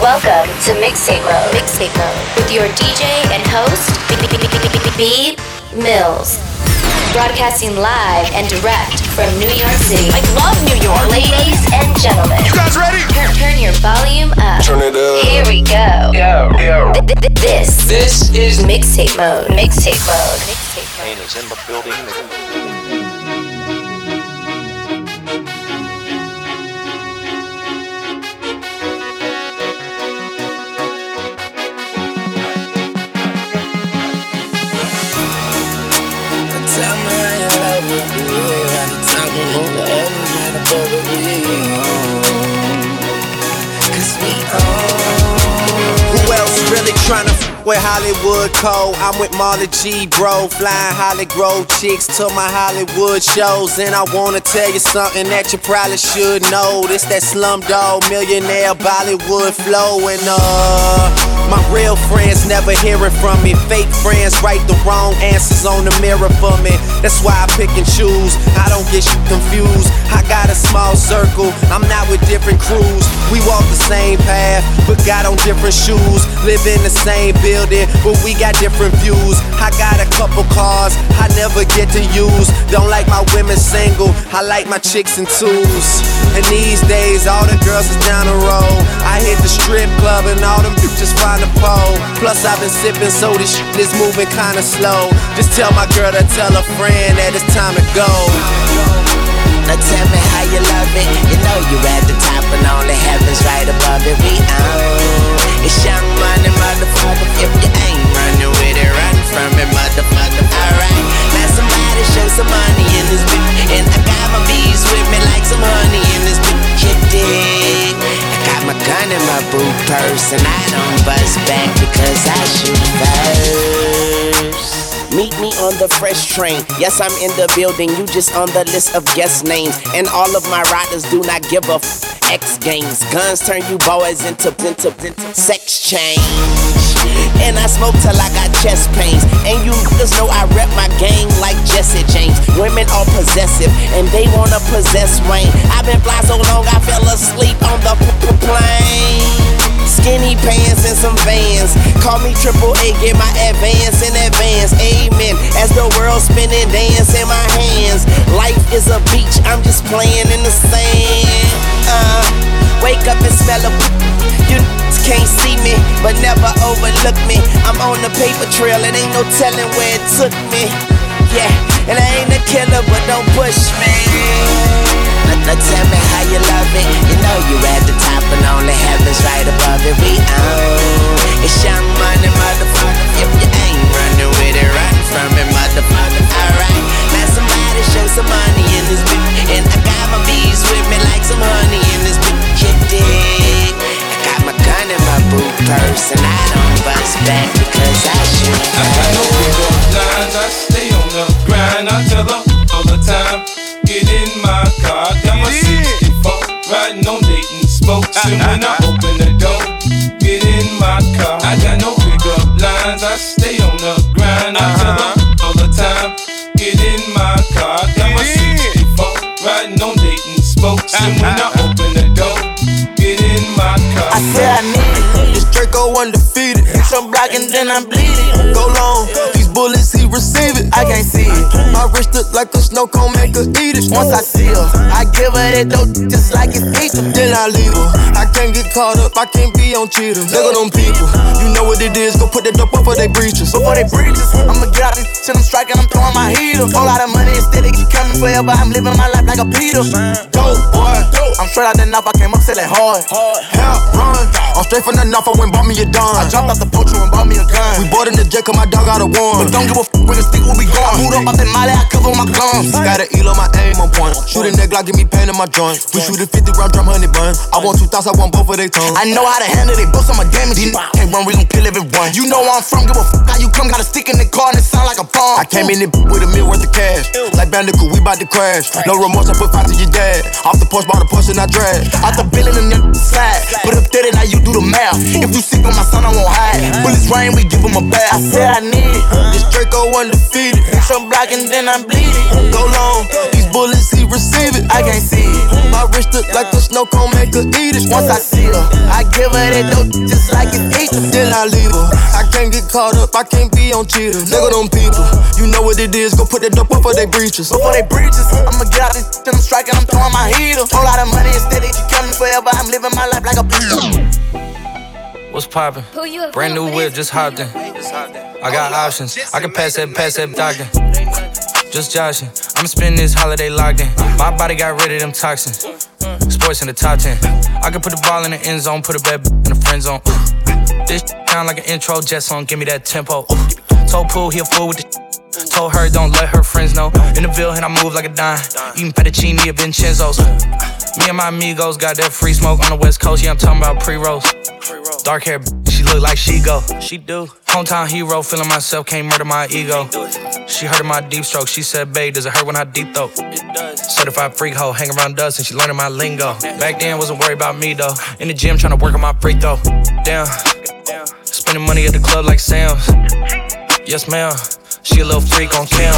Welcome to Mixtape Mode. Mixtape Mode with your DJ and host, B Mills. Broadcasting live and direct from New York City. I love New York. Ladies and gentlemen. You guys ready? Turn, turn your volume up. Turn it up. Here we go. Yo, yo. Th- th- This, This is Mixtape Mode. Mixtape Mode. Mixtape Mode. Kane is in the building. With Hollywood Cole? I'm with Marley G, bro. Flying Hollywood chicks to my Hollywood shows. And I wanna tell you something that you probably should know. This that slumdog millionaire Bollywood flow. And uh, my real friends never hearing from me. Fake friends write the wrong answers on the mirror for me. That's why I pick and choose. I don't get you confused. I got a small circle. I'm not with different crews. We walk the same path, but got on different shoes. Live in the same building, but we got different views. I got a couple cars I never get to use. Don't like my women single. I like my chicks in twos. And these days, all the girls is down the road. I hit the strip club and all them bitches find a pole. Plus, I've been sipping, so this shit is moving kinda slow. Just tell my girl to tell a friend that it's time to go. Now tell me how you love it. You know you at the top and only heaven's right above it. We on. It's young money, motherfucker. If you ain't running with it, run from it, motherfucker. Alright. Now somebody show some money in this bitch. And I got my bees with me like some honey in this bitch. You dig? I got my gun in my boot purse and I don't bust back because I shoot first. Meet me on the fresh train. Yes, I'm in the building. You just on the list of guest names. And all of my riders do not give a f- X games. Guns turn you boys into, into, into sex change. And I smoke till I got chest pains. And you niggas know I rep my gang like Jesse James. Women are possessive and they wanna possess Wayne. I've been fly so long I fell asleep on the p- p- plane. Skinny pants and some vans. Call me triple A, get my advance in advance. Amen. As the world spinning, dance in my hands. Life is a beach, I'm just playing in the sand. Uh, wake up and smell a. You can't see me, but never overlook me. I'm on the paper trail, it ain't no telling where it took me. Yeah, and I ain't a killer, but don't push me. Now, tell me how you love it. You know you're at the top and only heaven's right above it. We own. It's young money, motherfucker. If you ain't running with it, run from it, motherfucker. Alright, now somebody show some money in this bitch. And I got my bees with me like some honey in this bitch. You dig? I got my gun in my boot purse and I don't bust back because I shoot I got no pickup lines, I stay on the grind. I tell her all the time, get in my car. Got my 64, riding on Dayton spokes. And when I open the door, get in my car. I got no pickup lines, I stay on the grind. I tell her all the time, get in my car. Got my 64, riding on Dayton spokes. And when I open the door, get in my car. I said I need it. This Draco undefeated. Bitch, I'm blocking, then I'm bleeding. Go long. These bullets, he receive it. I can't see it. My wrist look like a snow cone, make her eat it. Once I see her, I give her that dope just like it's Egypt. Then I leave her. I can't get caught up, I can't be on cheaters. Look at them people. You know what it is. Go put that dope up for they breaches. Before they breaches, I'ma get out of this shit, I'm striking, I'm throwing my heater. Whole lot of money instead of keep coming forever. I'm living my life like a Peter. Dope, boy. I'm straight out the knife, I came up selling hard. Help, run. I'm straight from the knife, I went bought me a dime. I jumped out the poacher and bought me a gun. We bought in the jet, cause my dog got a one. But don't give a f when the stick where we going. I moved up out the molly, I cover my guns. Got an eel on my aim on point. Shooting that Glock, give me pain in my joint. We shoot a 50 round drum, honey bun. I want two thoughts, I want both of they tongues. I know how to handle they books, I'm a damage. These n- can't run, we gon' kill everyone. You know where I'm from, give a fuck how you come. Got a stick in the car and it sound like a bomb. I came in it with a meal worth of cash. Like Bandicoot, we bout to crash. No remorse, I put five to your dad. Off the porch, bought a Porsche and I drag. Out the building and then slide. Put up 30, now you do the math. If you sleep on my son, I won't hide. Bullets rain, we give him a bath. I said I need it. This Draco undefeated. Some blocking, then I'm bleeding. Go long, these bullets, he receive it. I can't see it. My wrist look like the snow cone, make her eat it. Once I see her, I give her that dope just like it's eat Then I leave her. I can't get caught up, I can't be on cheaters. Nigga, them people, you know what it is. Go put that dope up for they breaches. Before they breaches, I'ma get out this, then I'm striking, I'm throwing my heater. Whole lot of money instead of you coming forever. I'm living my life like a What's poppin'? Brand new whip, just hopped in. I got options. I can pass that, pass that doctor. Just joshing. I'ma spending this holiday locked in. My body got rid of them toxins. Sports in the top 10. I can put the ball in the end zone, put a bad in the friend zone. This sound like an intro jet song, give me that tempo. Told Pool he a fool with the Told her don't let her friends know. In the Ville, and I move like a dime. Eating fettuccine at Vincenzo's. Me and my amigos got that free smoke on the west coast. Yeah, I'm talking about pre rolls. Dark hair, she look like she go. She do. Hometown hero, feeling myself, can't murder my ego. She heard of my deep stroke. She said, babe, does it hurt when I deep throat? It does. Certified freak hoe, hang around dust and she learning my lingo. Back then, wasn't worried about me though. In the gym, trying to work on my free throw. Damn. Spending money at the club like Sam's. Yes, ma'am. She a little freak on cam.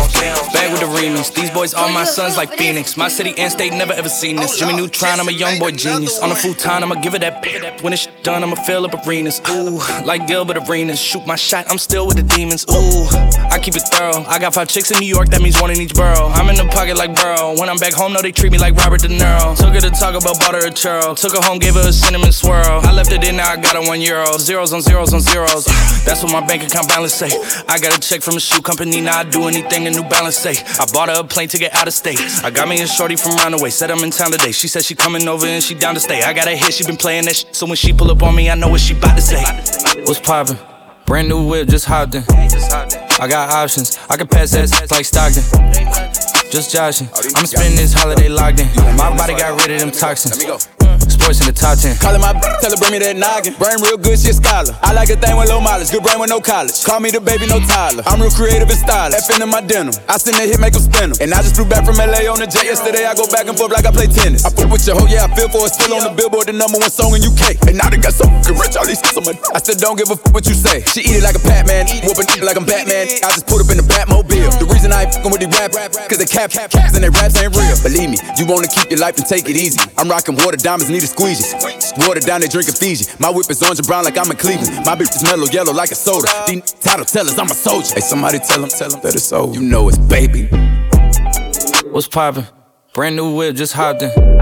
Back with the remix. These boys are my sons like Phoenix. My city and state never ever seen this. Jimmy Neutron, I'm a young boy genius. On a futon, I'ma give it that. When it's done, I'ma fill up arenas. Ooh, like Gilbert Arenas. Shoot my shot, I'm still with the demons. Ooh, I keep it thorough. I got five chicks in New York, that means one in each borough. I'm in the pocket like Burrow. When I'm back home, no, they treat me like Robert De Niro. Took her to talk about bought her a churro. Took her home, gave her a cinnamon swirl. I left it in, now I got her one euro. Zeros on zeros on zeros. That's what my bank account balance say. I got a check from a shoe company, now I do anything a New Balance say. I bought her a plane to get out of state. I got me a shorty from Runaway, said I'm in town today. She said she coming over and she down to stay. I got a hit, she been playing that shit. So when she pull up on me, I know what she bout to say. What's poppin'? Brand new whip, just hopped in. I got options, I can pass that like Stockton. Just joshing, I'm spending this holiday locked in. My body got rid of them toxins. Sports in the top 10. Callin' my tell her bring me that noggin. Brain real good, she a scholar. I like a thing with low mileage, good brain with no college. Call me the baby, no Tyler. I'm real creative and stylish. F in my denim. I send that hit, make them spin 'em. And I just flew back from LA on the jet yesterday. I go back and forth like I play tennis. I fuck with your hoe, yeah, I feel for it. Still on the billboard, the number one song in UK. And now they got so rich, all these so much. I still don't give a fuck what you say. She eat it like a Batman, whooping like I'm Batman. I just put up in the Batmobile. The reason I ain't fucking with these rap, cause they cap, cap, and they raps ain't real. Believe me, you wanna keep your life and take it easy. I'm rocking water diamonds, need a squeegee. Water down, they drinking Fiji. My whip is orange and brown like I'm in Cleveland. My bitch is mellow yellow like a soda. These title tellers, I'm a soldier. Hey, somebody tell him, tell him that it's over. You know it's baby. What's poppin'? Brand new whip, just hopped in.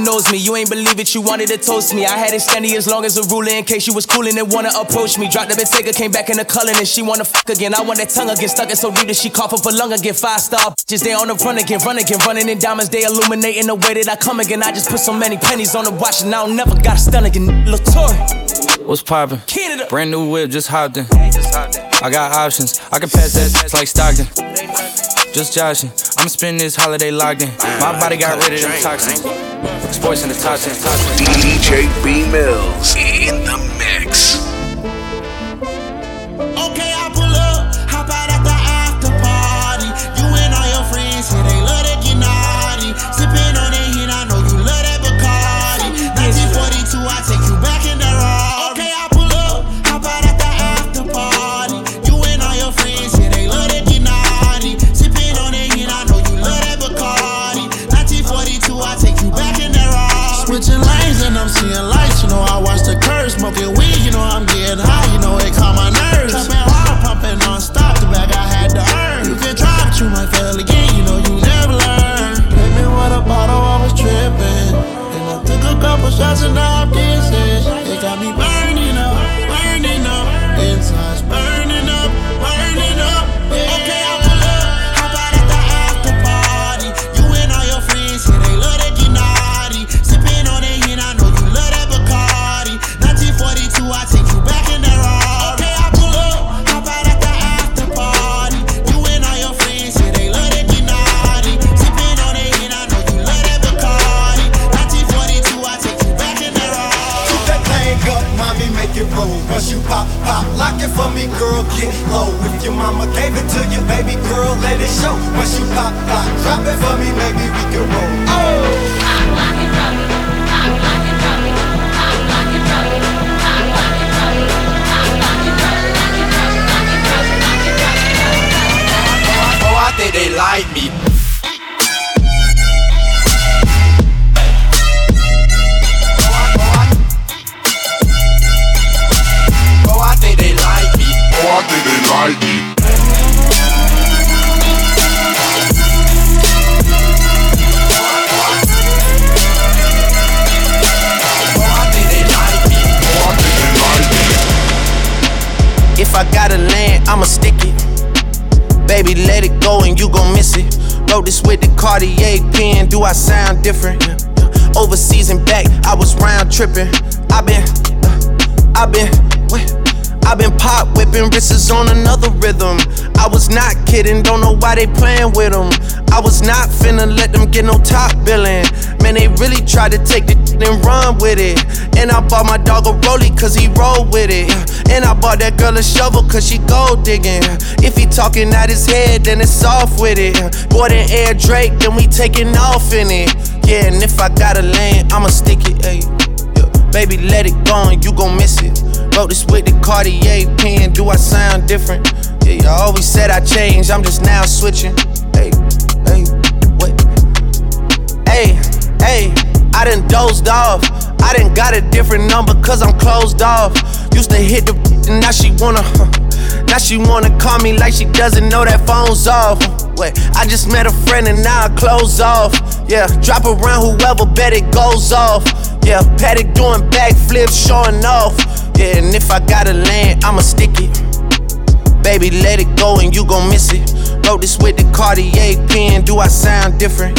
knows me, you ain't believe it. You wanted to toast me. I had it standing as long as a ruler in case you was coolin' and wanna approach me. Dropped the Bentayga, came back in the culling and she wanna fuck again. I want that tongue again, stuck it so deep that she cough up a lung again. Five star bitches, they on the run again, run again, running in diamonds. They illuminating the way that I come again. I just put so many pennies on the watch and I don't never got a stun again. Latour, What's poppin'? Canada. Brand new whip, just hopped in. I got options. I can pass that like Stockton. Just joshing. I'm spending this holiday locked in. My body got rid of them toxins. Sports in the toxins. 10. Top 10. DJ B Mills in the shots and I'm. It got me a shovel cause she gold digging. If he talking out his head, then it's off with it. Bought an Air Drake, then we taking off in it. Yeah, and if I gotta land, I'ma stick it, ayy. Yeah. Baby, let it go and you gon' miss it. Wrote this with the Cartier pen, do I sound different? Yeah, you always said I changed, I'm just now switching. Hey, hey, what? Hey, hey, I done dozed off. I done got a different number cause I'm closed off. Used to hit the and now she wanna, now she wanna call me like she doesn't know that phone's off. Wait, I just met a friend and now I close off. Yeah, drop around whoever bet it goes off. Yeah, Paddock doing backflips, showing off. Yeah, and if I gotta land, I'ma stick it. Baby, let it go and you gon' miss it. Wrote this with the Cartier pen, do I sound different?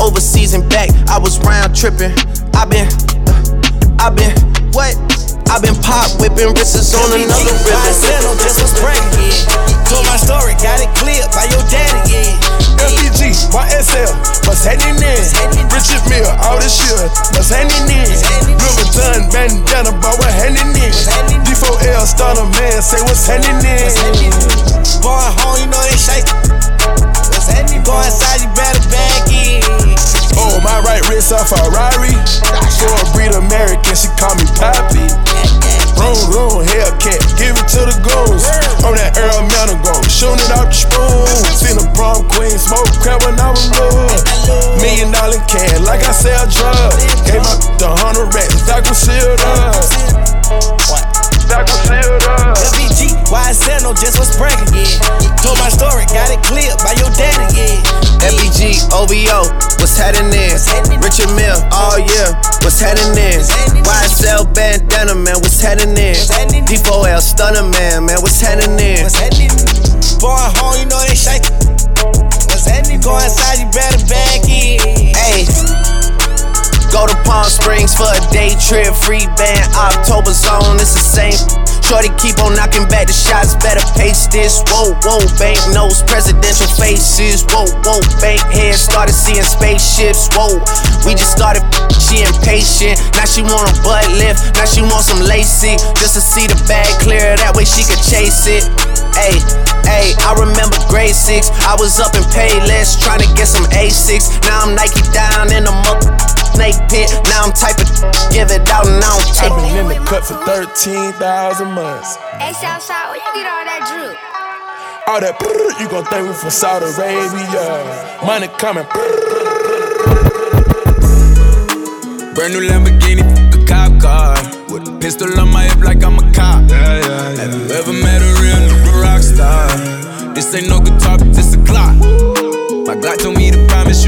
Overseas and back, I was round tripping. I been, uh, I been, what? I been pop whipping wrists on another rhythm. just was bragging, yeah. Told my story, got it clear by your daddy, yeah. LPG, YSL, what's happening in? Richard Mille, all this shit, what's happening in? Louis Vuitton, bandana, but what happening in? D4L, starter man, say what's happening in? Going home, you know they shake. What's happening? Go inside, you better back in. Oh, my right wrist a Ferrari. For a breed American, she call me Poppy. Room, room, Hellcat, give it to the goons. On that Earl Mountain go, shooting it out the spoon. Seen a prom queen, smoke crap when I was low. Million dollar can, like I sell drugs. Gave my the hundred racks, that was sealed up. Was sealed up. LBG, YSL, no just was bragging, yeah. Told my story, got it clear by your daddy, yeah. FBG, OVO, what's happening? Richard Mille, oh yeah, what's happening? YSL bandana, man, what's happening? D4L stunner, man, man, what's happening? Going home, you know they happening? Go inside, you better back. Go to Palm Springs for a day trip, free band, October zone, it's the same. Shorty keep on knocking back the shots, better pace this. Whoa, whoa, bank nose, presidential faces. Whoa, whoa, bank head started seeing spaceships. Whoa, we just started, she impatient. Now she want a butt lift, now she want some lacy. Just to see the bag clear, that way she could chase it. Hey, hey, I remember grade six. I was up in Payless, trying to get some A6. Now I'm Nike down in the mother snake pit. Now I'm typing, give it out and I don't take I've been in the cut for 13,000 months. Hey, Southside, where you get all that drip? All that brrr, you gon' think we from Saudi Arabia. Money coming. Brand new Lamborghini, a cop car. With a pistol on my hip like I'm a cop. Yeah, yeah, yeah. Have you ever met a real nigga rock star? This ain't no guitar, but this a clock. My Glock told me to promise you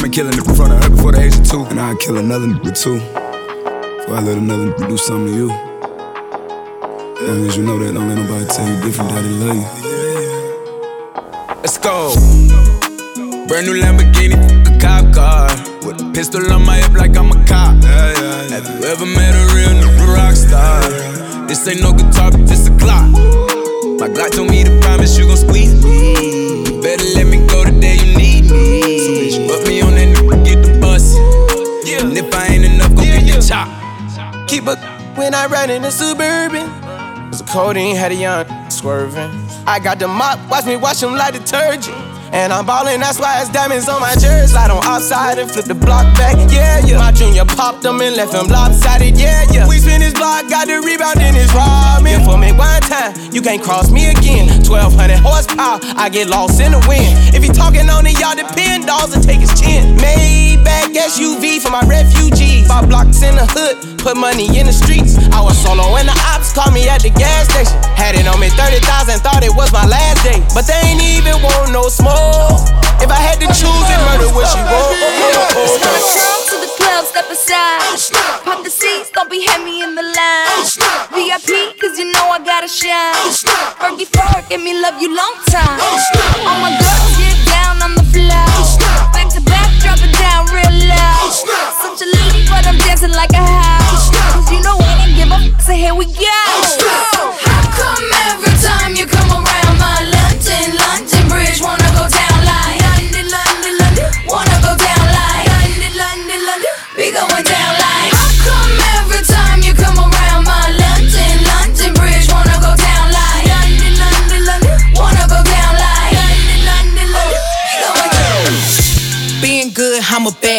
me killing it in front of her before the age of two, and I'd kill another nigga too. Before I let another nigga do something to you. Long as you know that, don't let nobody tell you different that they love you. Let's go. Brand new Lamborghini, a cop car. With a pistol on my hip like I'm a cop. Have you ever met a real nigga rock star? This ain't no guitar, but this a clock. My Glock told me to promise you gon' squeeze me. Better let me go the day you need me. So bitch, put me on And if I ain't enough, go get the chop. Keep a when I ride in the suburban. Cause the codeine had a young swerving. I got the mop, watch me wash him like detergent. And I'm ballin', that's why it's diamonds on my jersey. Slide on outside and flip the block back, yeah, yeah. My junior popped them and left him lopsided, yeah, yeah. We spin his block, got the rebound in his ramen. For me one time, you can't cross me again. 1200 horsepower, I get lost in the wind. If he talking on it, y'all depend, dolls and take his chin. Maybach SUV for my refugees. Five blocks in the hood, put money in the streets. I was solo when the ops called me at the gas station. Had it on me 30,000, thought it was my last day. But they ain't even want no smoke. If I had to choose it, murder what she want. It's not a girl to the club, step aside. Pop the seats, don't be heavy in the line. VIP, cause you know I gotta shine. Fergie Ferg, give me love you long time. All my girls get down on the floor. Back to back, drop it down real low. Such a lady, but I'm dancing like a house. Cause you know I don't give a f, so here we go. How come every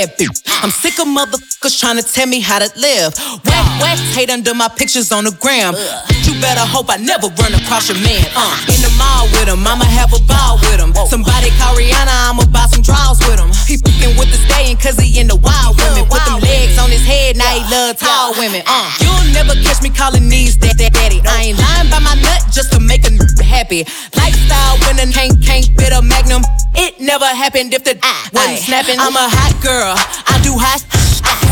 bad bitch. I'm sick of motherfuckers trying to tell me how to live. Whack, whack, hate under my pictures on the gram. You better hope I never run across your man. Uh, in the mall with him, I'ma have a ball with him. Somebody call Rihanna, I'ma buy some draws with him. He fucking with the stallion cause he in the wild women. Put them legs on his head, now he love tall women. Uh, you'll never catch me calling these that, that daddy. I ain't lying by my nut just to make a n- happy. Lifestyle when a can't, can't fit a magnum. It never happened if the wasn't snapping. I'm a hot girl, I do hot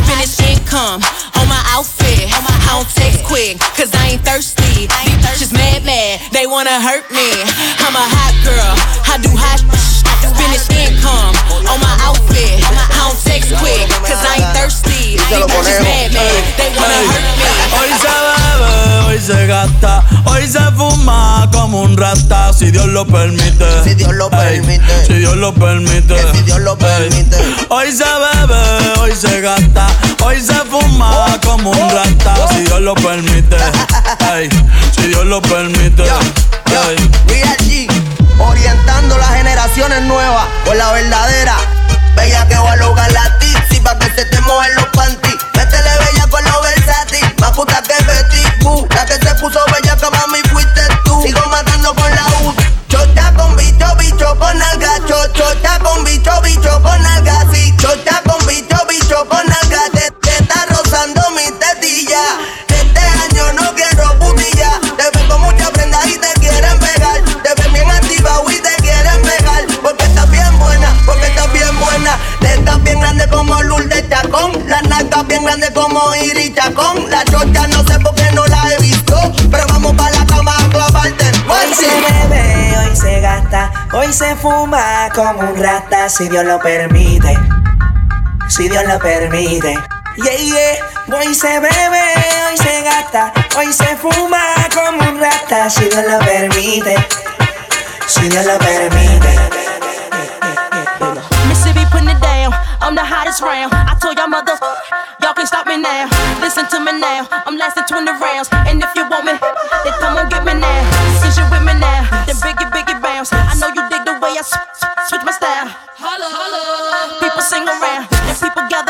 Finish income on my outfit. I don't text quick, cause I ain't thirsty. These bitches mad, mad, they wanna hurt me. I'm a hot girl, I do hot Finish income on my outfit. I don't text quick, cause I ain't thirsty. These bitches mad, mad, they wanna hurt me. Hoy se bebe, hoy se gasta, hoy se fuma como un rata, si Dios lo permite. Si Dios lo permite. Si Dios lo permite. Si Dios lo permite. Hoy se bebe, hoy se gasta, hoy se fuma como un rata, si Dios lo permite. Si Dios lo permite. Real G, orientando las generaciones nuevas por la verdadera. Bella que va a lograr la tizi pa' que se te mojen los panties. Métele bella con los versátil, más puta que Betty Boo. La que se puso bella como Iri Chacón. La chocha no sé por qué no la he visto. Pero vamos para la cama a clavarte. Hoy se bebe, hoy se gasta, hoy se fuma como un rata, si Dios lo permite. Si Dios lo permite. Yeah, yeah. Hoy se bebe, hoy se gasta, hoy se fuma como un rata, si Dios lo permite. Si Dios lo permite. I'm the hottest round. I told y'all mother, y'all can stop me now. Listen to me now. I'm lasting 20 rounds. And if you want me, then come on get me now. Since you with me now, then biggie, biggie bounce. I know you dig the way I switch my style. Holla, holla. People sing around, then people gather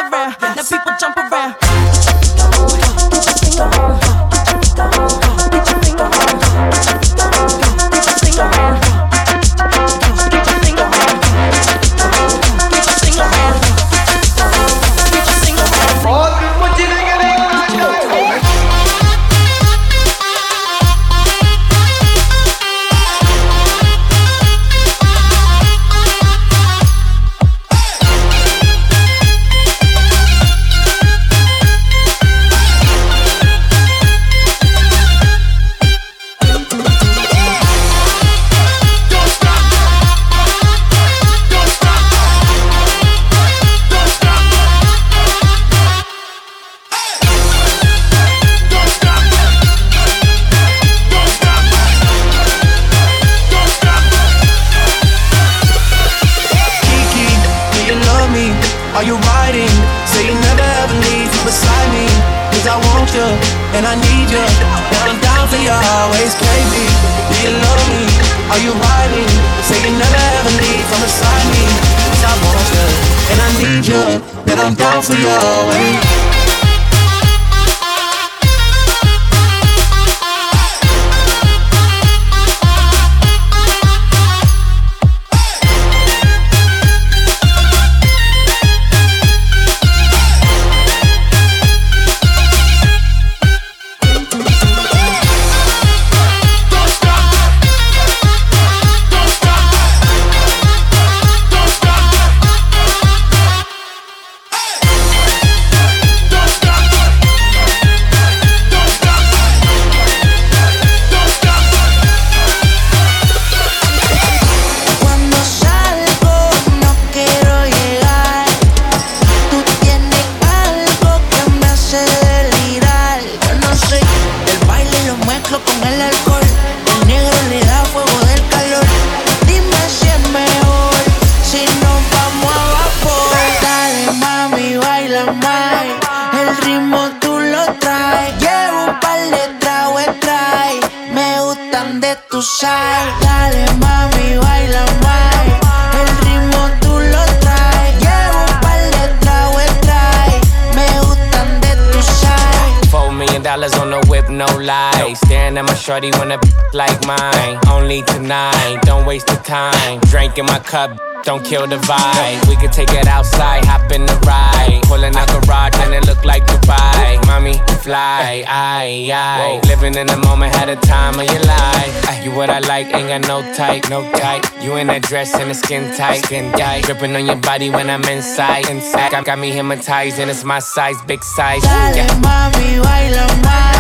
don't kill the vibe. We could take it outside, hop in the ride. Pulling out garage and it look like Dubai. Mommy, fly, I, I. Living in the moment, had a time of your life. You what I like, ain't got no type, no type. You in that dress and the skin tight, skin tight. Dripping on your body when I'm inside, inside. Got, got me hypnotized and it's my size, big size. Yeah. Dale, mami, baila más.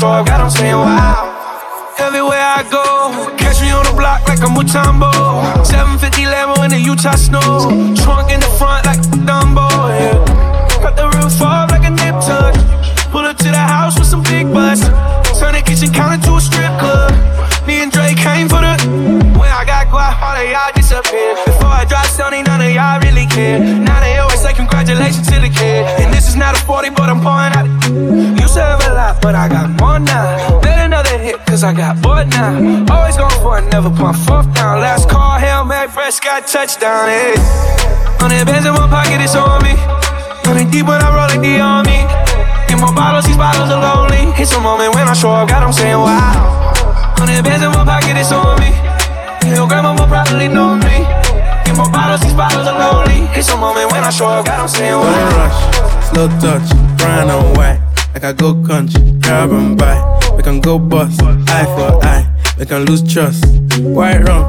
Moment Mary, Prescott touchdown. Hey. Hundred bands in my pocket, it's on me. Hundred deep when I roll like the army. Get more bottles, these bottles are lonely. It's a moment when I show up, God, I'm saying wow. Hundred bands in my pocket, it's on me. Your grandma will probably know me. Get more bottles, these bottles are lonely. It's a moment when I show up, God, I'm saying wow. rush, slow touch, brown and white. Like I go country, grab and buy. We can go bust, eye for eye. We can lose trust. White rum,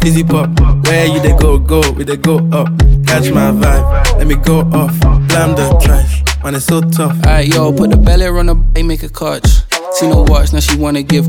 fizzy pop. Where you they go, go, we they go up. Catch my vibe, let me go off. Blam the trash, man, it's so tough. Alright, yo, put the belly on the bay, make a. See no watch, now she wanna give.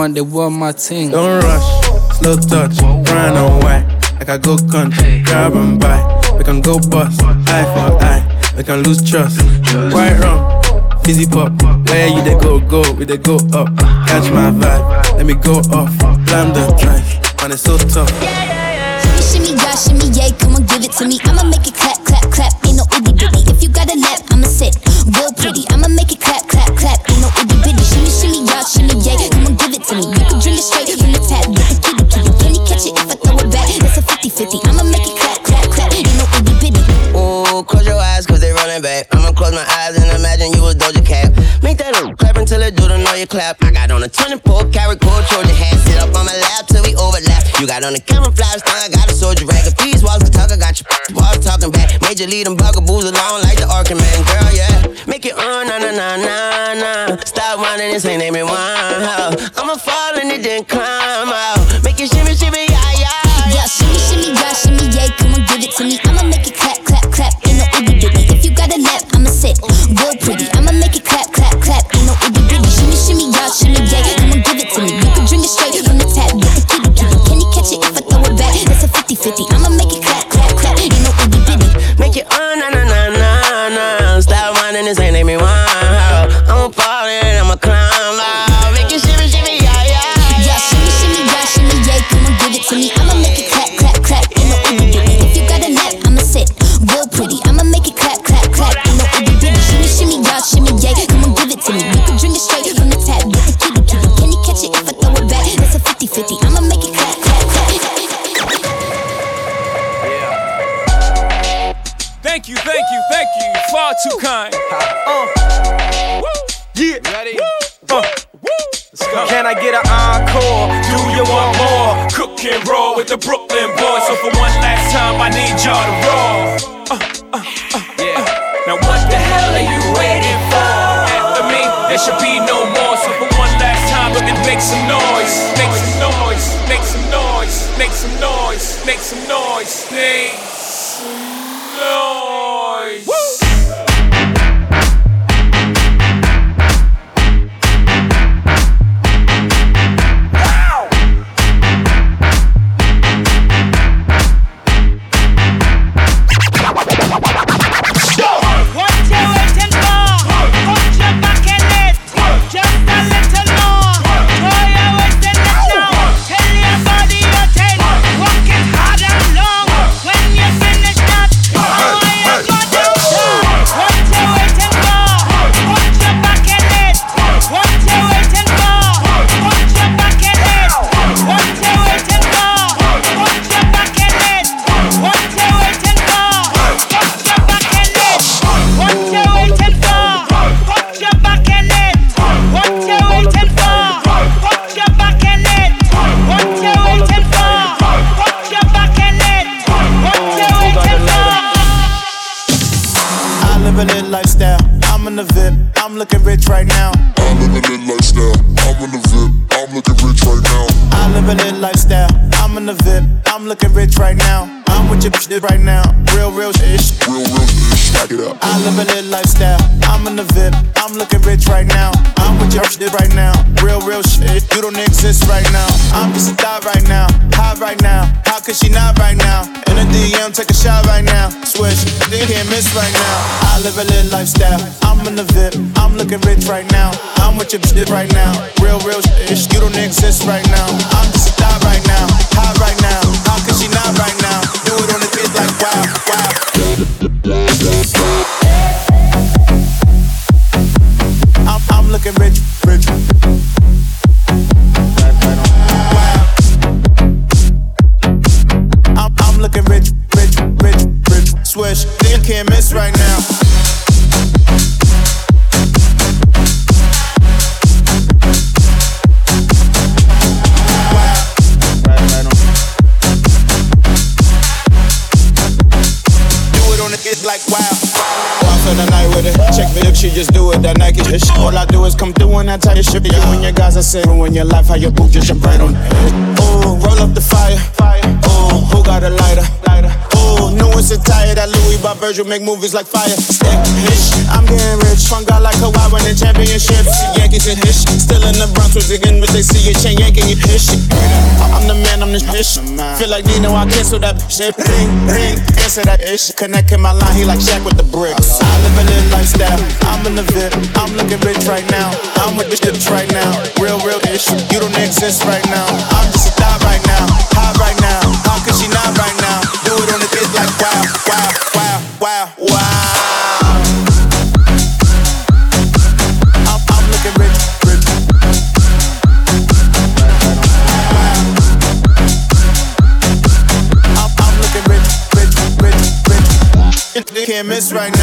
they want my ting. Don't rush, slow touch, brown and white. Like I go country, grab and buy. We can go bust, eye for eye. We can lose trust. White rum, fizzy pop. Where you they go, go, we they go up. Catch my vibe, let me go off. Blam the trash, man, it's so tough. Shimmy, yeah, shimmy, yeah, come on, give it to me. I'ma make it clap, clap, clap. Ain't no itty bitty. If you got a lap, I'ma sit. real pretty. I'ma make it clap, clap, clap. Ain't no itty bitty. Shimmy, shimmy, y'all, shimmy, yeah. It to me. You can drink it straight from the tap. Get the kitty, kitty. Can you catch it if I throw it back? It's a 50 50. I'ma make it clap, clap, clap. Ain't no itty bitty. Ooh, close your eyes, cause they running back. I'ma close my eyes and imagine you was Doja Cat. Make that up, clap until it do the know you clap. I got on a 24 karat gold Trojan hat. Sit up on my lap till we overlap. You got on the camouflage thing, I got a soldier rag. If these walls can talk, I got your walls talking back. Major lead them bugaboos along like the Arkham man. Girl, yeah. Make it on, na na na na na. Stop whining, this ain't name me one. I'ma fall and it then climb out. Make it shimmy, shimmy, yeah, yeah. Yeah, shimmy, shimmy, yeah, shimmy, yeah. Come on, give it to me. I'ma make it clap, clap, clap. Ain't no itty bitty. If you got a lap, I'ma sit real pretty. I'ma make it clap, clap, clap. Ain't no itty bitty. Shimmy, shimmy, yeah, shimmy, yeah. Come on, give it to me. You can drink it straight from the tap. Get the kitty, kitty. Can you catch it if I throw it back? It's a 50 50. I'ma make it clap, clap, clap. Ain't no itty bitty. Make it on, na na na. Whining, ain't name me one. Looking rich right now. I live a lit lifestyle. I'm in the VIP. I'm looking rich right now. I live a lit lifestyle. I'm in the VIP. I'm looking rich right now. I'm with your shit right now. Real, real shit. Real, real shit. Stack it up. I live a lit lifestyle. I'm in the VIP. I'm looking rich right now. I'm with your shit right now. Real, real shit. You don't exist right now. I'm just a thought right now. High right now. How could she not right now? In a DM, take a shot right now. Swish, they can't miss right now. I live a lit lifestyle. I'm in the VIP. I'm looking rich right now. I'm with your shit right now. Real, real shit. You don't exist right now. I'm just a thought right now. High right now. How could she not right now? I'm looking rich, rich. Just do it, that Nike shit. All I do is come through and I tell you shit. You and your guys are saying when your life, how your boot just jump right on. Ooh, roll up the fire. Ooh, who got a lighter? New and tired. That Louis by Virgil make movies like fire. Stick, hish. I'm getting rich. Fun guy like Kawhi winning championships. Yankees and hish. Still in the Bronx with again, but they see you chain yanking you hish. I'm the man, I'm the hish. Feel like Nino, I cancel that shit. Ring, ring, answer that ish. Connecting my line, he like Shaq with the bricks. I live a lit lifestyle. I'm in the VIP. I'm looking rich right now. I'm with the chips right now. Real, real ish. You don't exist right now. I'm just miss right now.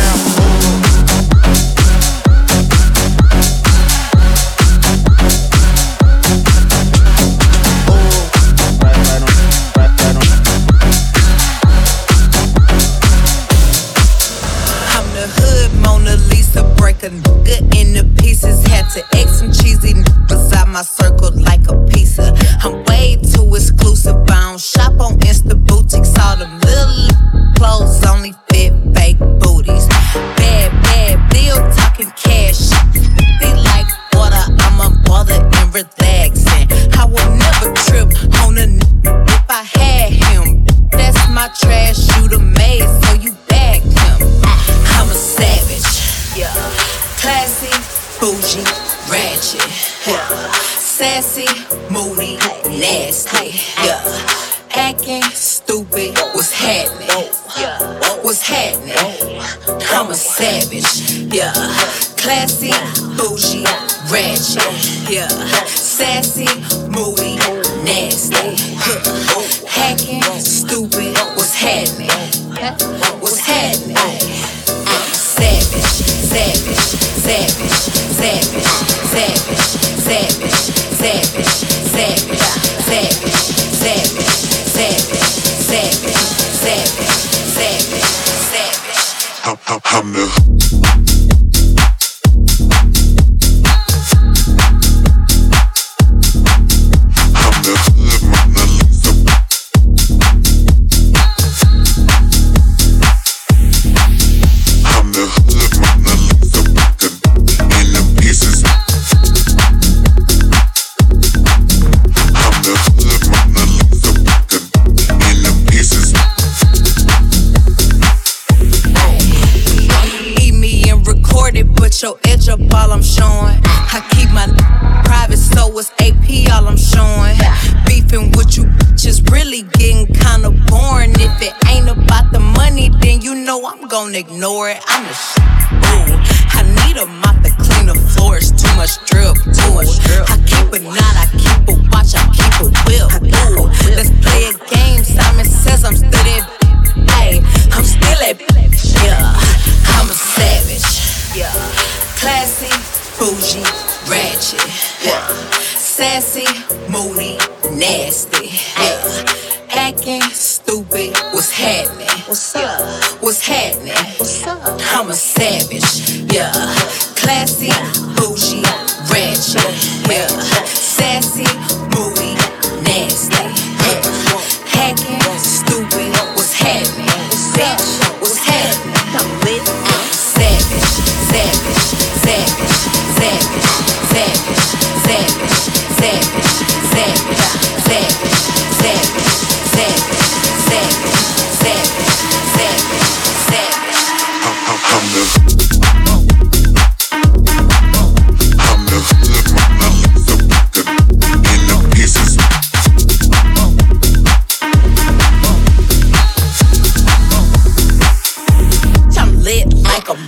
like a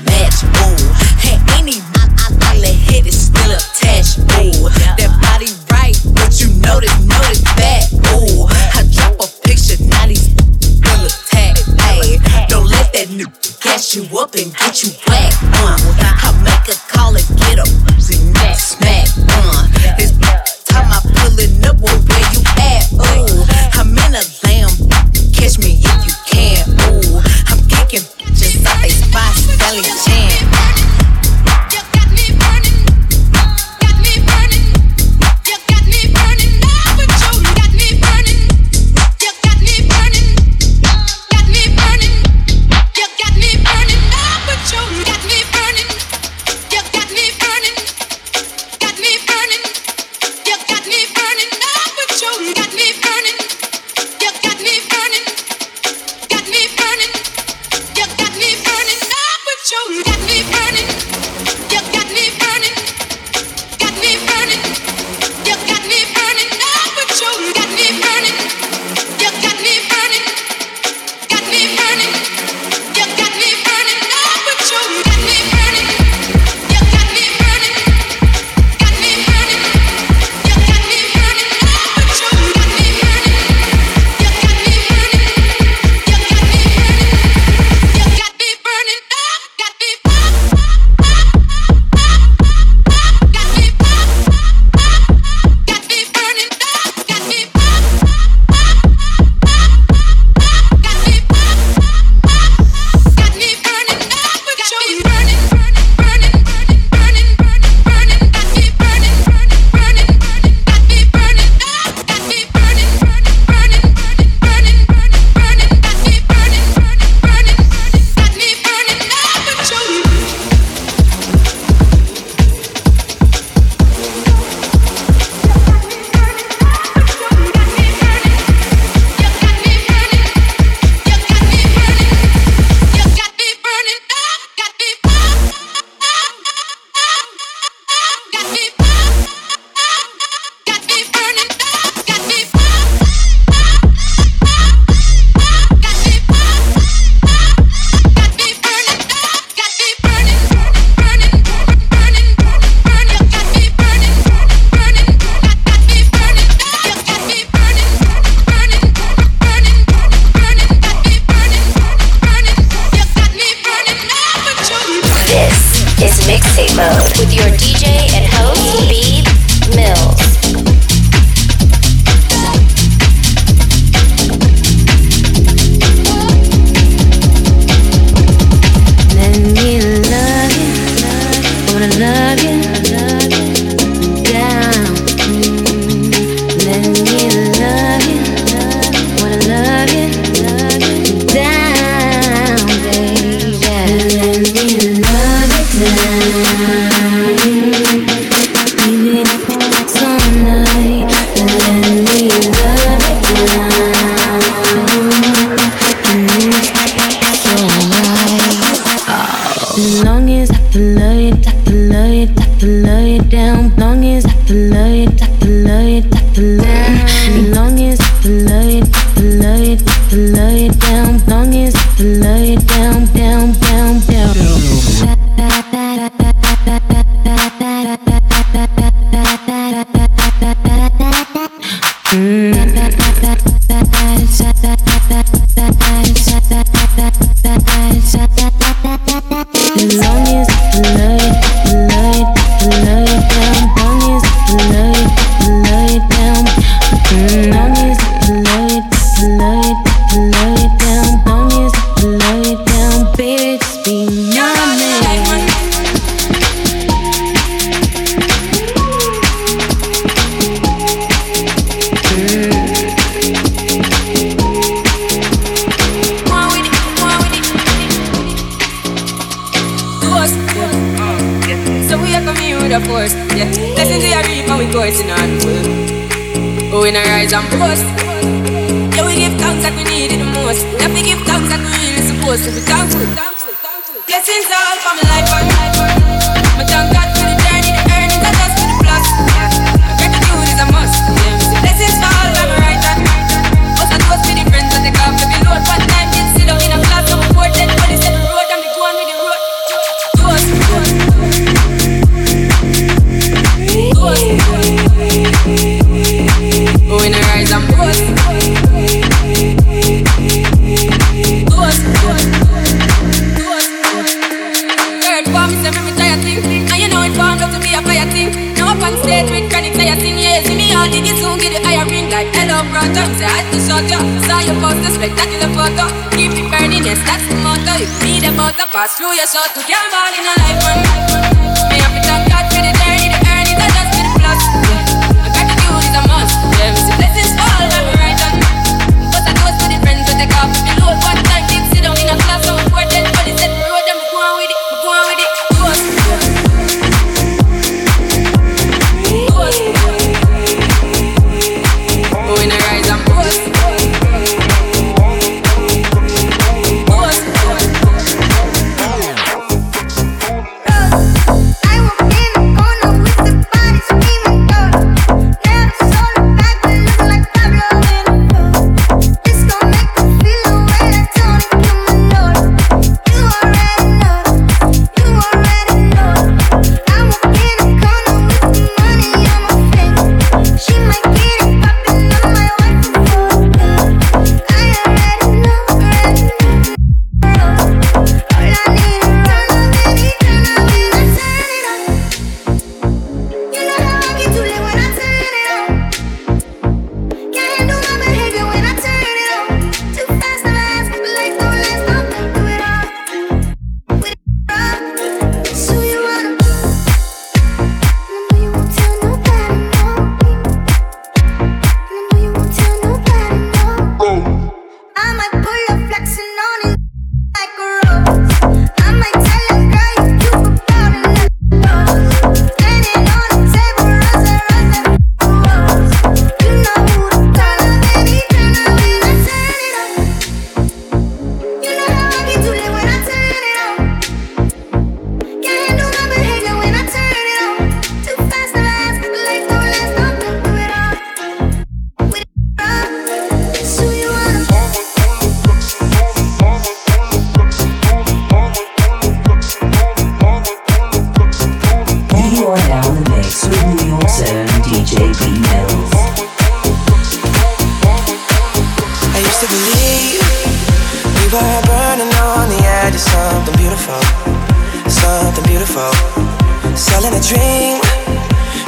pro. Selling a dream.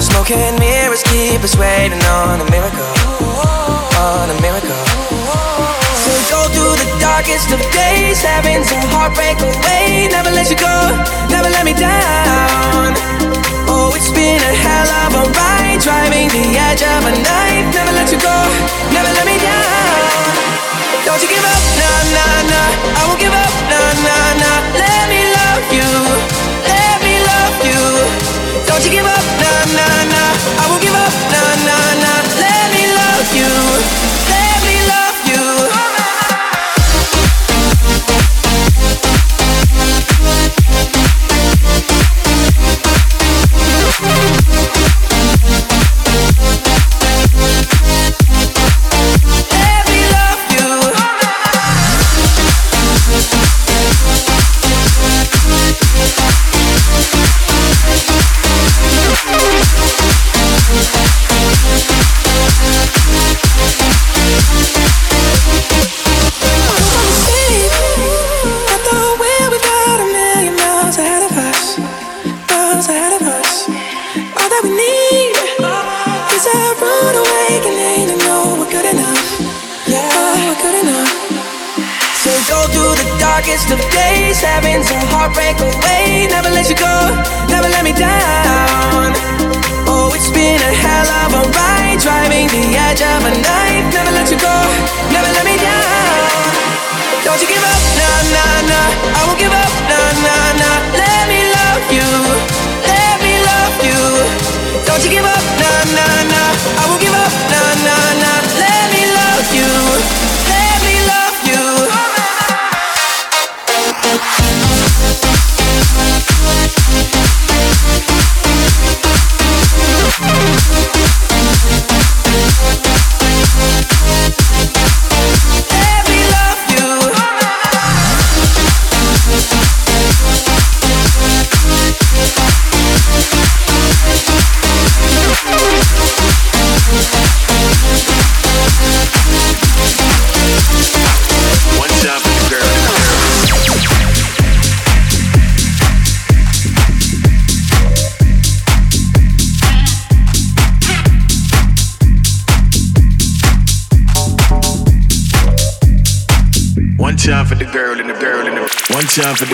Smoking mirrors keep us waiting on a miracle. On a miracle. So go through the darkest of days, heavens and heartbreak away. Never let you go, never let me down. Oh, it's been a hell of a ride, driving the edge of a knife. Never let you go, never let me down. Don't you give up, nah, nah, nah. I won't give up, nah, nah, nah. Let me love you. Don't you give up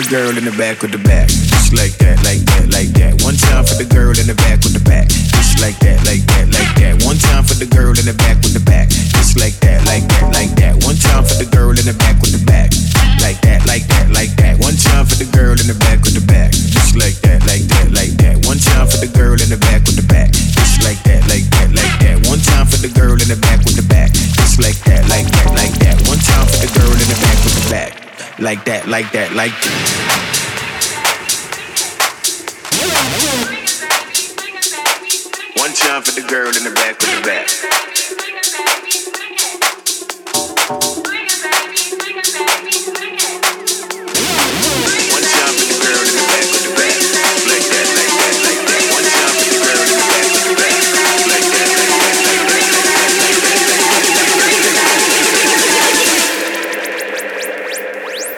girl in the back with the back. that, like that, like that.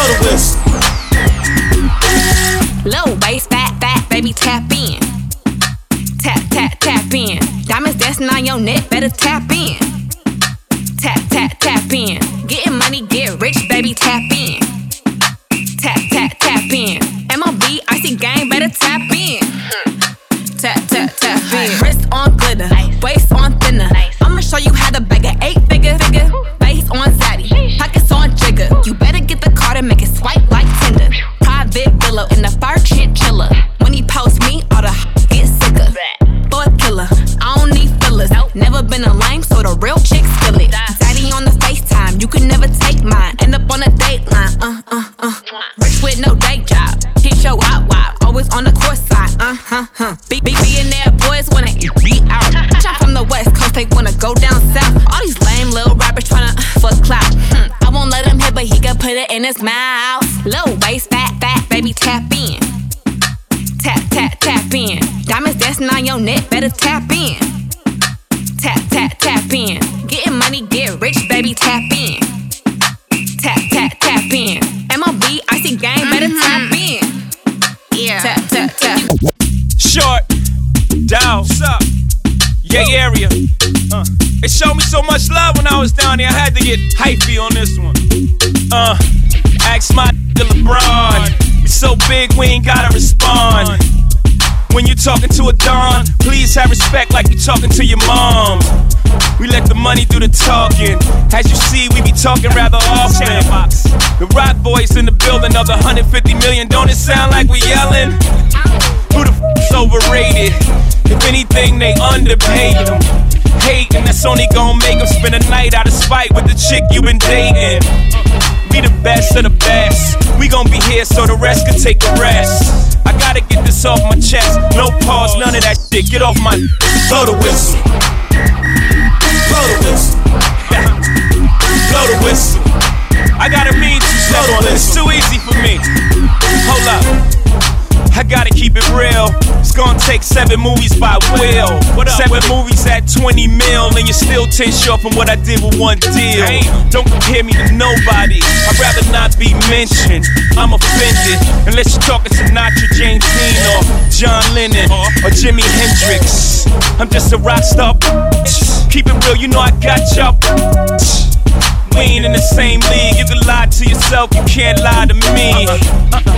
Blow the. Low bass, fat, fat, baby, tap in. Tap, tap, tap in. Diamonds dancing on your neck, better tap in. Tap, tap, tap in. Me so much love when I was down there. I had to get hypey on this one. Uh, ask my nigga LeBron. We so big, we ain't gotta respond. When you're talking to a Don, please have respect like you're talking to your mom. We let the money do the talking. As you see, we be talking rather often. The Roc Boys in the building of the 150 million. Don't it sound like we yelling? Who the f***'s overrated? If anything, they underpaid them. Hating, that's only gonna make them spend a night out of spite with the chick you been dating. We the best of the best. We gon' be here so the rest can take a rest. I gotta get this off my chest. No pause, none of that shit. Get off my. Blow the whistle. Blow the whistle. Blow the whistle. I gotta mean two steps on this. It's too easy for me. Hold up. I gotta keep it real. It's gonna take seven movies by Will. Seven movies at 20 mil, and you're still 10 short from what I did with one deal. Don't compare me to nobody. I'd rather not be mentioned. I'm offended unless you're talking Sinatra, James Dean, or John Lennon, or Jimi Hendrix. I'm just a rock star. Keep it real, you know I got y'all. We ain't in the same league. You can lie to yourself, you can't lie to me.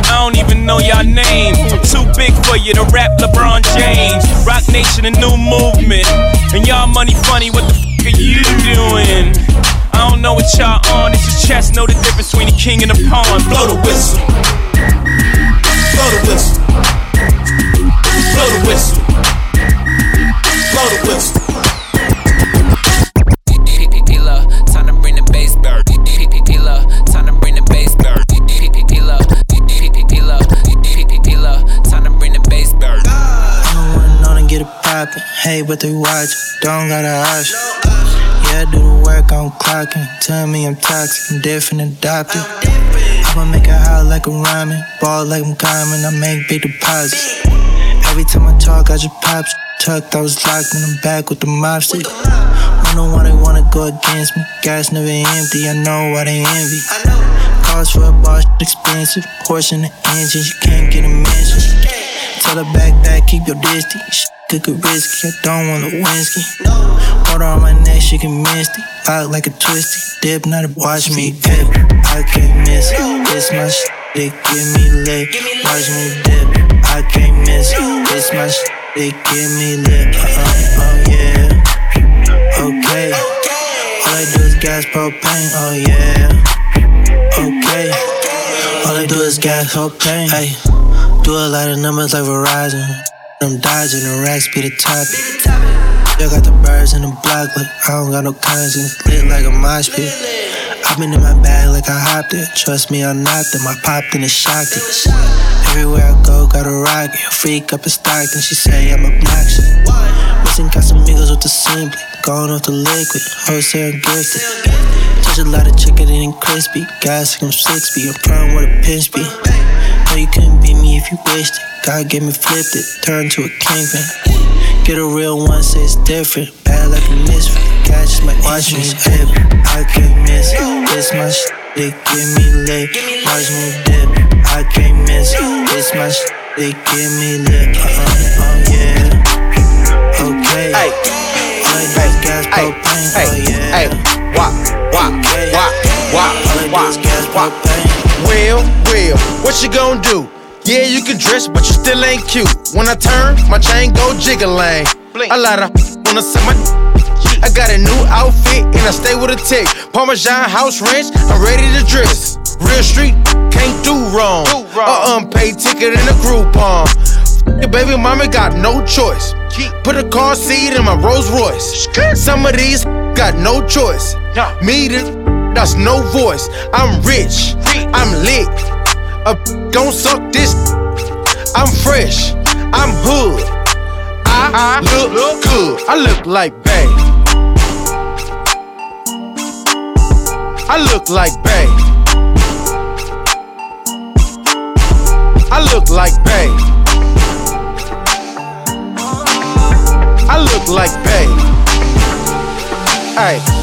I don't even know y'all name. Too big for you to rap LeBron James. Roc Nation, a new movement. And y'all money funny, what the f are you doing? I don't know what y'all on. It's just chess, know the difference between the king and the pawn. Blow the whistle. Blow the whistle. Blow the whistle. Blow the whistle. Poppin'. Hey, but they watch, don't gotta ask. Yeah, I do the work, I'm clocking. Tell me I'm toxic, I'm different, adopted. I'ma make it hot like a rhyming. ball like I'm coming, I make big deposits. Every time I talk, I just pop. Tucked, I was locked and I'm back with the mob stick. Wonder why they wanna go against me. Gas never empty, I know why they envy. Cost for a shit expensive. Horse in the engine, you can't get a mention. Tell her back that, keep your distance. Could get risky, I don't want a whiskey. Water on my neck, she can misty. Out like a twisty. Dip, not a watch me dip. I can't miss it. This my shit, they give me lit. Watch me dip. I can't miss it. This my shit, they give me lit. Uh-uh, oh yeah. Okay. All I do is gas propane. Oh yeah. Okay. All I do is gas propane. Hey. Do a lot of numbers like Verizon. Them dodging the racks be the topic. Still got the birds in the block, but I don't got no cons and lit like a mosh pit. i been in my bag like I hopped it. Trust me, I knocked them. I popped and it shocked it. Everywhere I go, got a rocket. Freak up in Stockton. She say I'm obnoxious. Missing Casamigos with the simply. Going off the liquid. Wholesale and gifted. Touch a lot of chicken and crispy. Gas like I'm 6 I'm prime with a pinch be. No, you couldn't beat me if you wished it. God gave me flipped it. Turned to a kingpin. Get a real one, say it's different. Bad like a misfit. Catch my watch me dip. I can't miss. This my shit. They give me lit. Watch me dip. I can't miss. This my shit. They give me lit. Uh uh, uh yeah. Okay. Hey. Hey. Gas, propane. Hey. Oh yeah. Hey. Wah, wah, wah, wah, wah, wah. Well, well, what you gonna do? Yeah, you can dress, but you still ain't cute. When I turn, my chain go jiggling. A lot of wanna see my. I got a new outfit and I stay with a tick. Parmesan house ranch, I'm ready to dress. Real street, can't do wrong. A unpaid ticket in a Groupon. Your baby mama got no choice. Put a car seat in my Rolls Royce. Some of these got no choice. Me, this, that's no voice. I'm rich, I'm lit. A don't suck this. I'm fresh, I'm hood. I, look, good. I look like Bay. I look like Bay. I look like Bay. I look like Bay. Hey,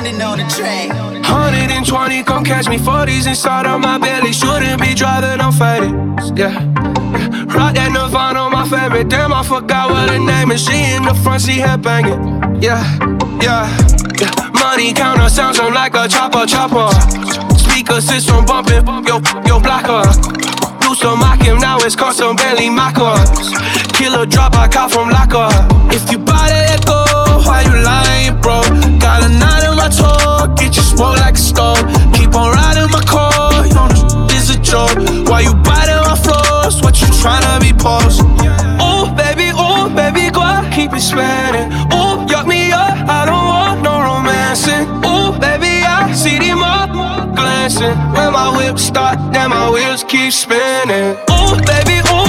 On the track. 120, come catch me. 40s inside of my belly. Shouldn't be driving, I'm faded. Yeah. Rock that Nirvana, my favorite. Damn, I forgot what her name is. She in the front seat, head banging. Yeah, yeah, yeah. Money counter sounds on like a chopper, chopper. Speaker system bumping, yo, yo, blocker. Used to mock him, now it's custom Bentley Mockers. Killer drop, I caught from locker. If you buy that echo, why you lying, bro? Got a nine in my toe, get you smoke like a stove. Keep on riding my car, you know this is a joke. Why you biting my floors? What you tryna be post? Oh, baby, oh, baby, go out, keep it spinning. Oh, yuck me up, I don't want no romancing. Oh, baby, I see them up glancing. When my whip start, then my wheels keep spinning. Oh, baby, oh,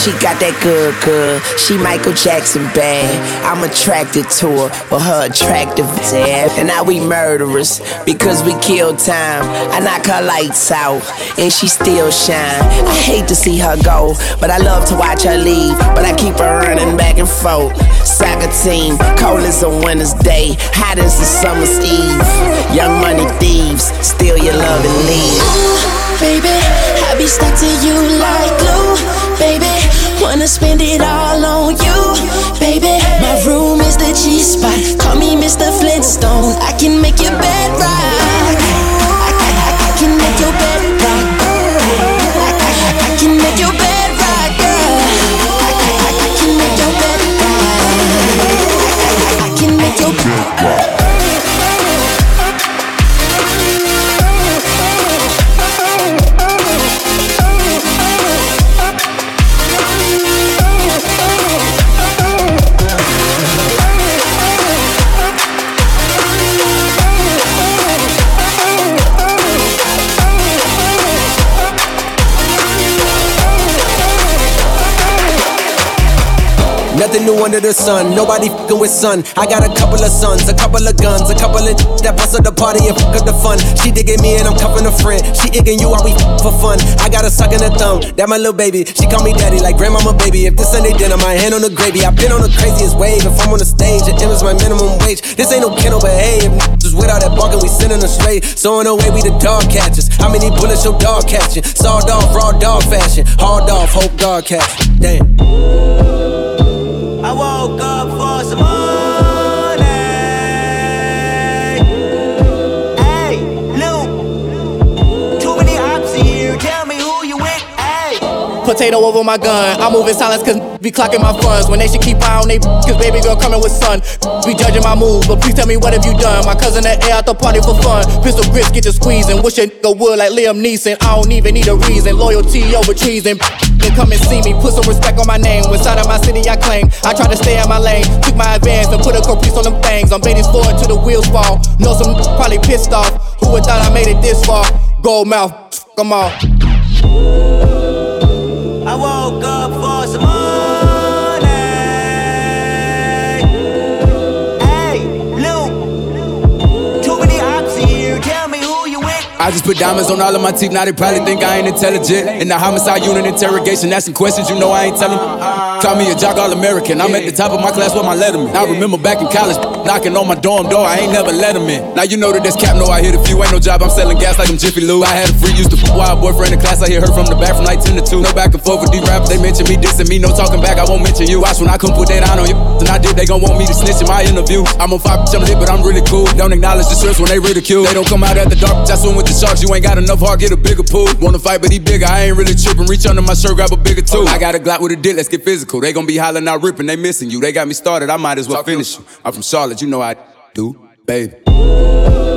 She got that good, good. She Michael Jackson bad. I'm attracted to her for her attractive ass. And now we murderers because we kill time. I knock her lights out and she still shine. I hate to see her go, but I love to watch her leave. But I keep her running back and forth. Soccer team, cold as a winter's day, hot as a summer's eve. Young money thieves, steal your love and leave. Baby, I be stuck to you like glue. Baby, wanna spend it all on you. Baby, my room is the G spot. Call me Mr. Flintstone. I can make your bed rock. I, I, I, can make your bed rock. I, can make your bed rock, girl. I, can make your bed rock. I can make your bed rock. Under the sun, nobody fucking with sun. I got a couple of sons, a couple of guns, a couple of that bust up the party and fuck up the fun. She digging me and I'm cuffing a friend. She igging you while we for fun. I got a suck in the thumb, that my little baby. She call me daddy like grandmama baby. If this Sunday dinner, my hand on the gravy. I've been on the craziest wave. If I'm on the stage, it is my minimum wage. This ain't no kennel, but hey, if just without that barking, we sending them straight. So in a way, we the dog catchers. How many bullets your dog catching? Sawed off, raw dog fashion. Hard off, hope dog catch. Damn. Potato over my gun. I move in silence cause be clocking my funds. When they should keep eye on they cause baby girl coming with sun. Be judging my moves, but please tell me what have you done? My cousin that air out the party for fun. Pistol grips get to squeezing. Wish a nigga would like Liam Neeson. I don't even need a reason. Loyalty over treason. Then come and see me. Put some respect on my name. West side of my city I claim. I try to stay in my lane. Took my advance and put a caprice on them things. I'm baiting forward till the wheels fall. Know some probably pissed off. Who would thought I made it this far? Gold mouth. Come on. Just put diamonds on all of my teeth, now they probably think I ain't intelligent. In the homicide unit interrogation, asking questions you know I ain't telling. Call me a jock all American, I'm at the top of my class with my letterman. I remember back in college, knocking on my dorm door, I ain't never let him in. Now you know that this cap, no, I hit a few, ain't no job, I'm selling gas like I'm Jiffy Lube. I had a free, used to wild boyfriend in class, I hit her from the back from like 10 to 2. No back and forth with these rappers, they mention me, dissing me, no talking back, I won't mention you. Watch when I come put that on you, and I did, they gon' want me to snitch in my interview. I'm on five, I'm lit, but I'm really cool. Don't acknowledge the strips when they ridicule. They don't come out at the dark, I swim with the sharks, you ain't got enough heart, get a bigger pool. Wanna fight, but he bigger, I ain't really tripping. Reach under my shirt, grab a bigger tool. I got a Glock with a dick, let's get physical. They gon' be hollering out, ripping, they missing you. They got me started, I might as well finish you. I'm from Charlotte, you know I do, baby.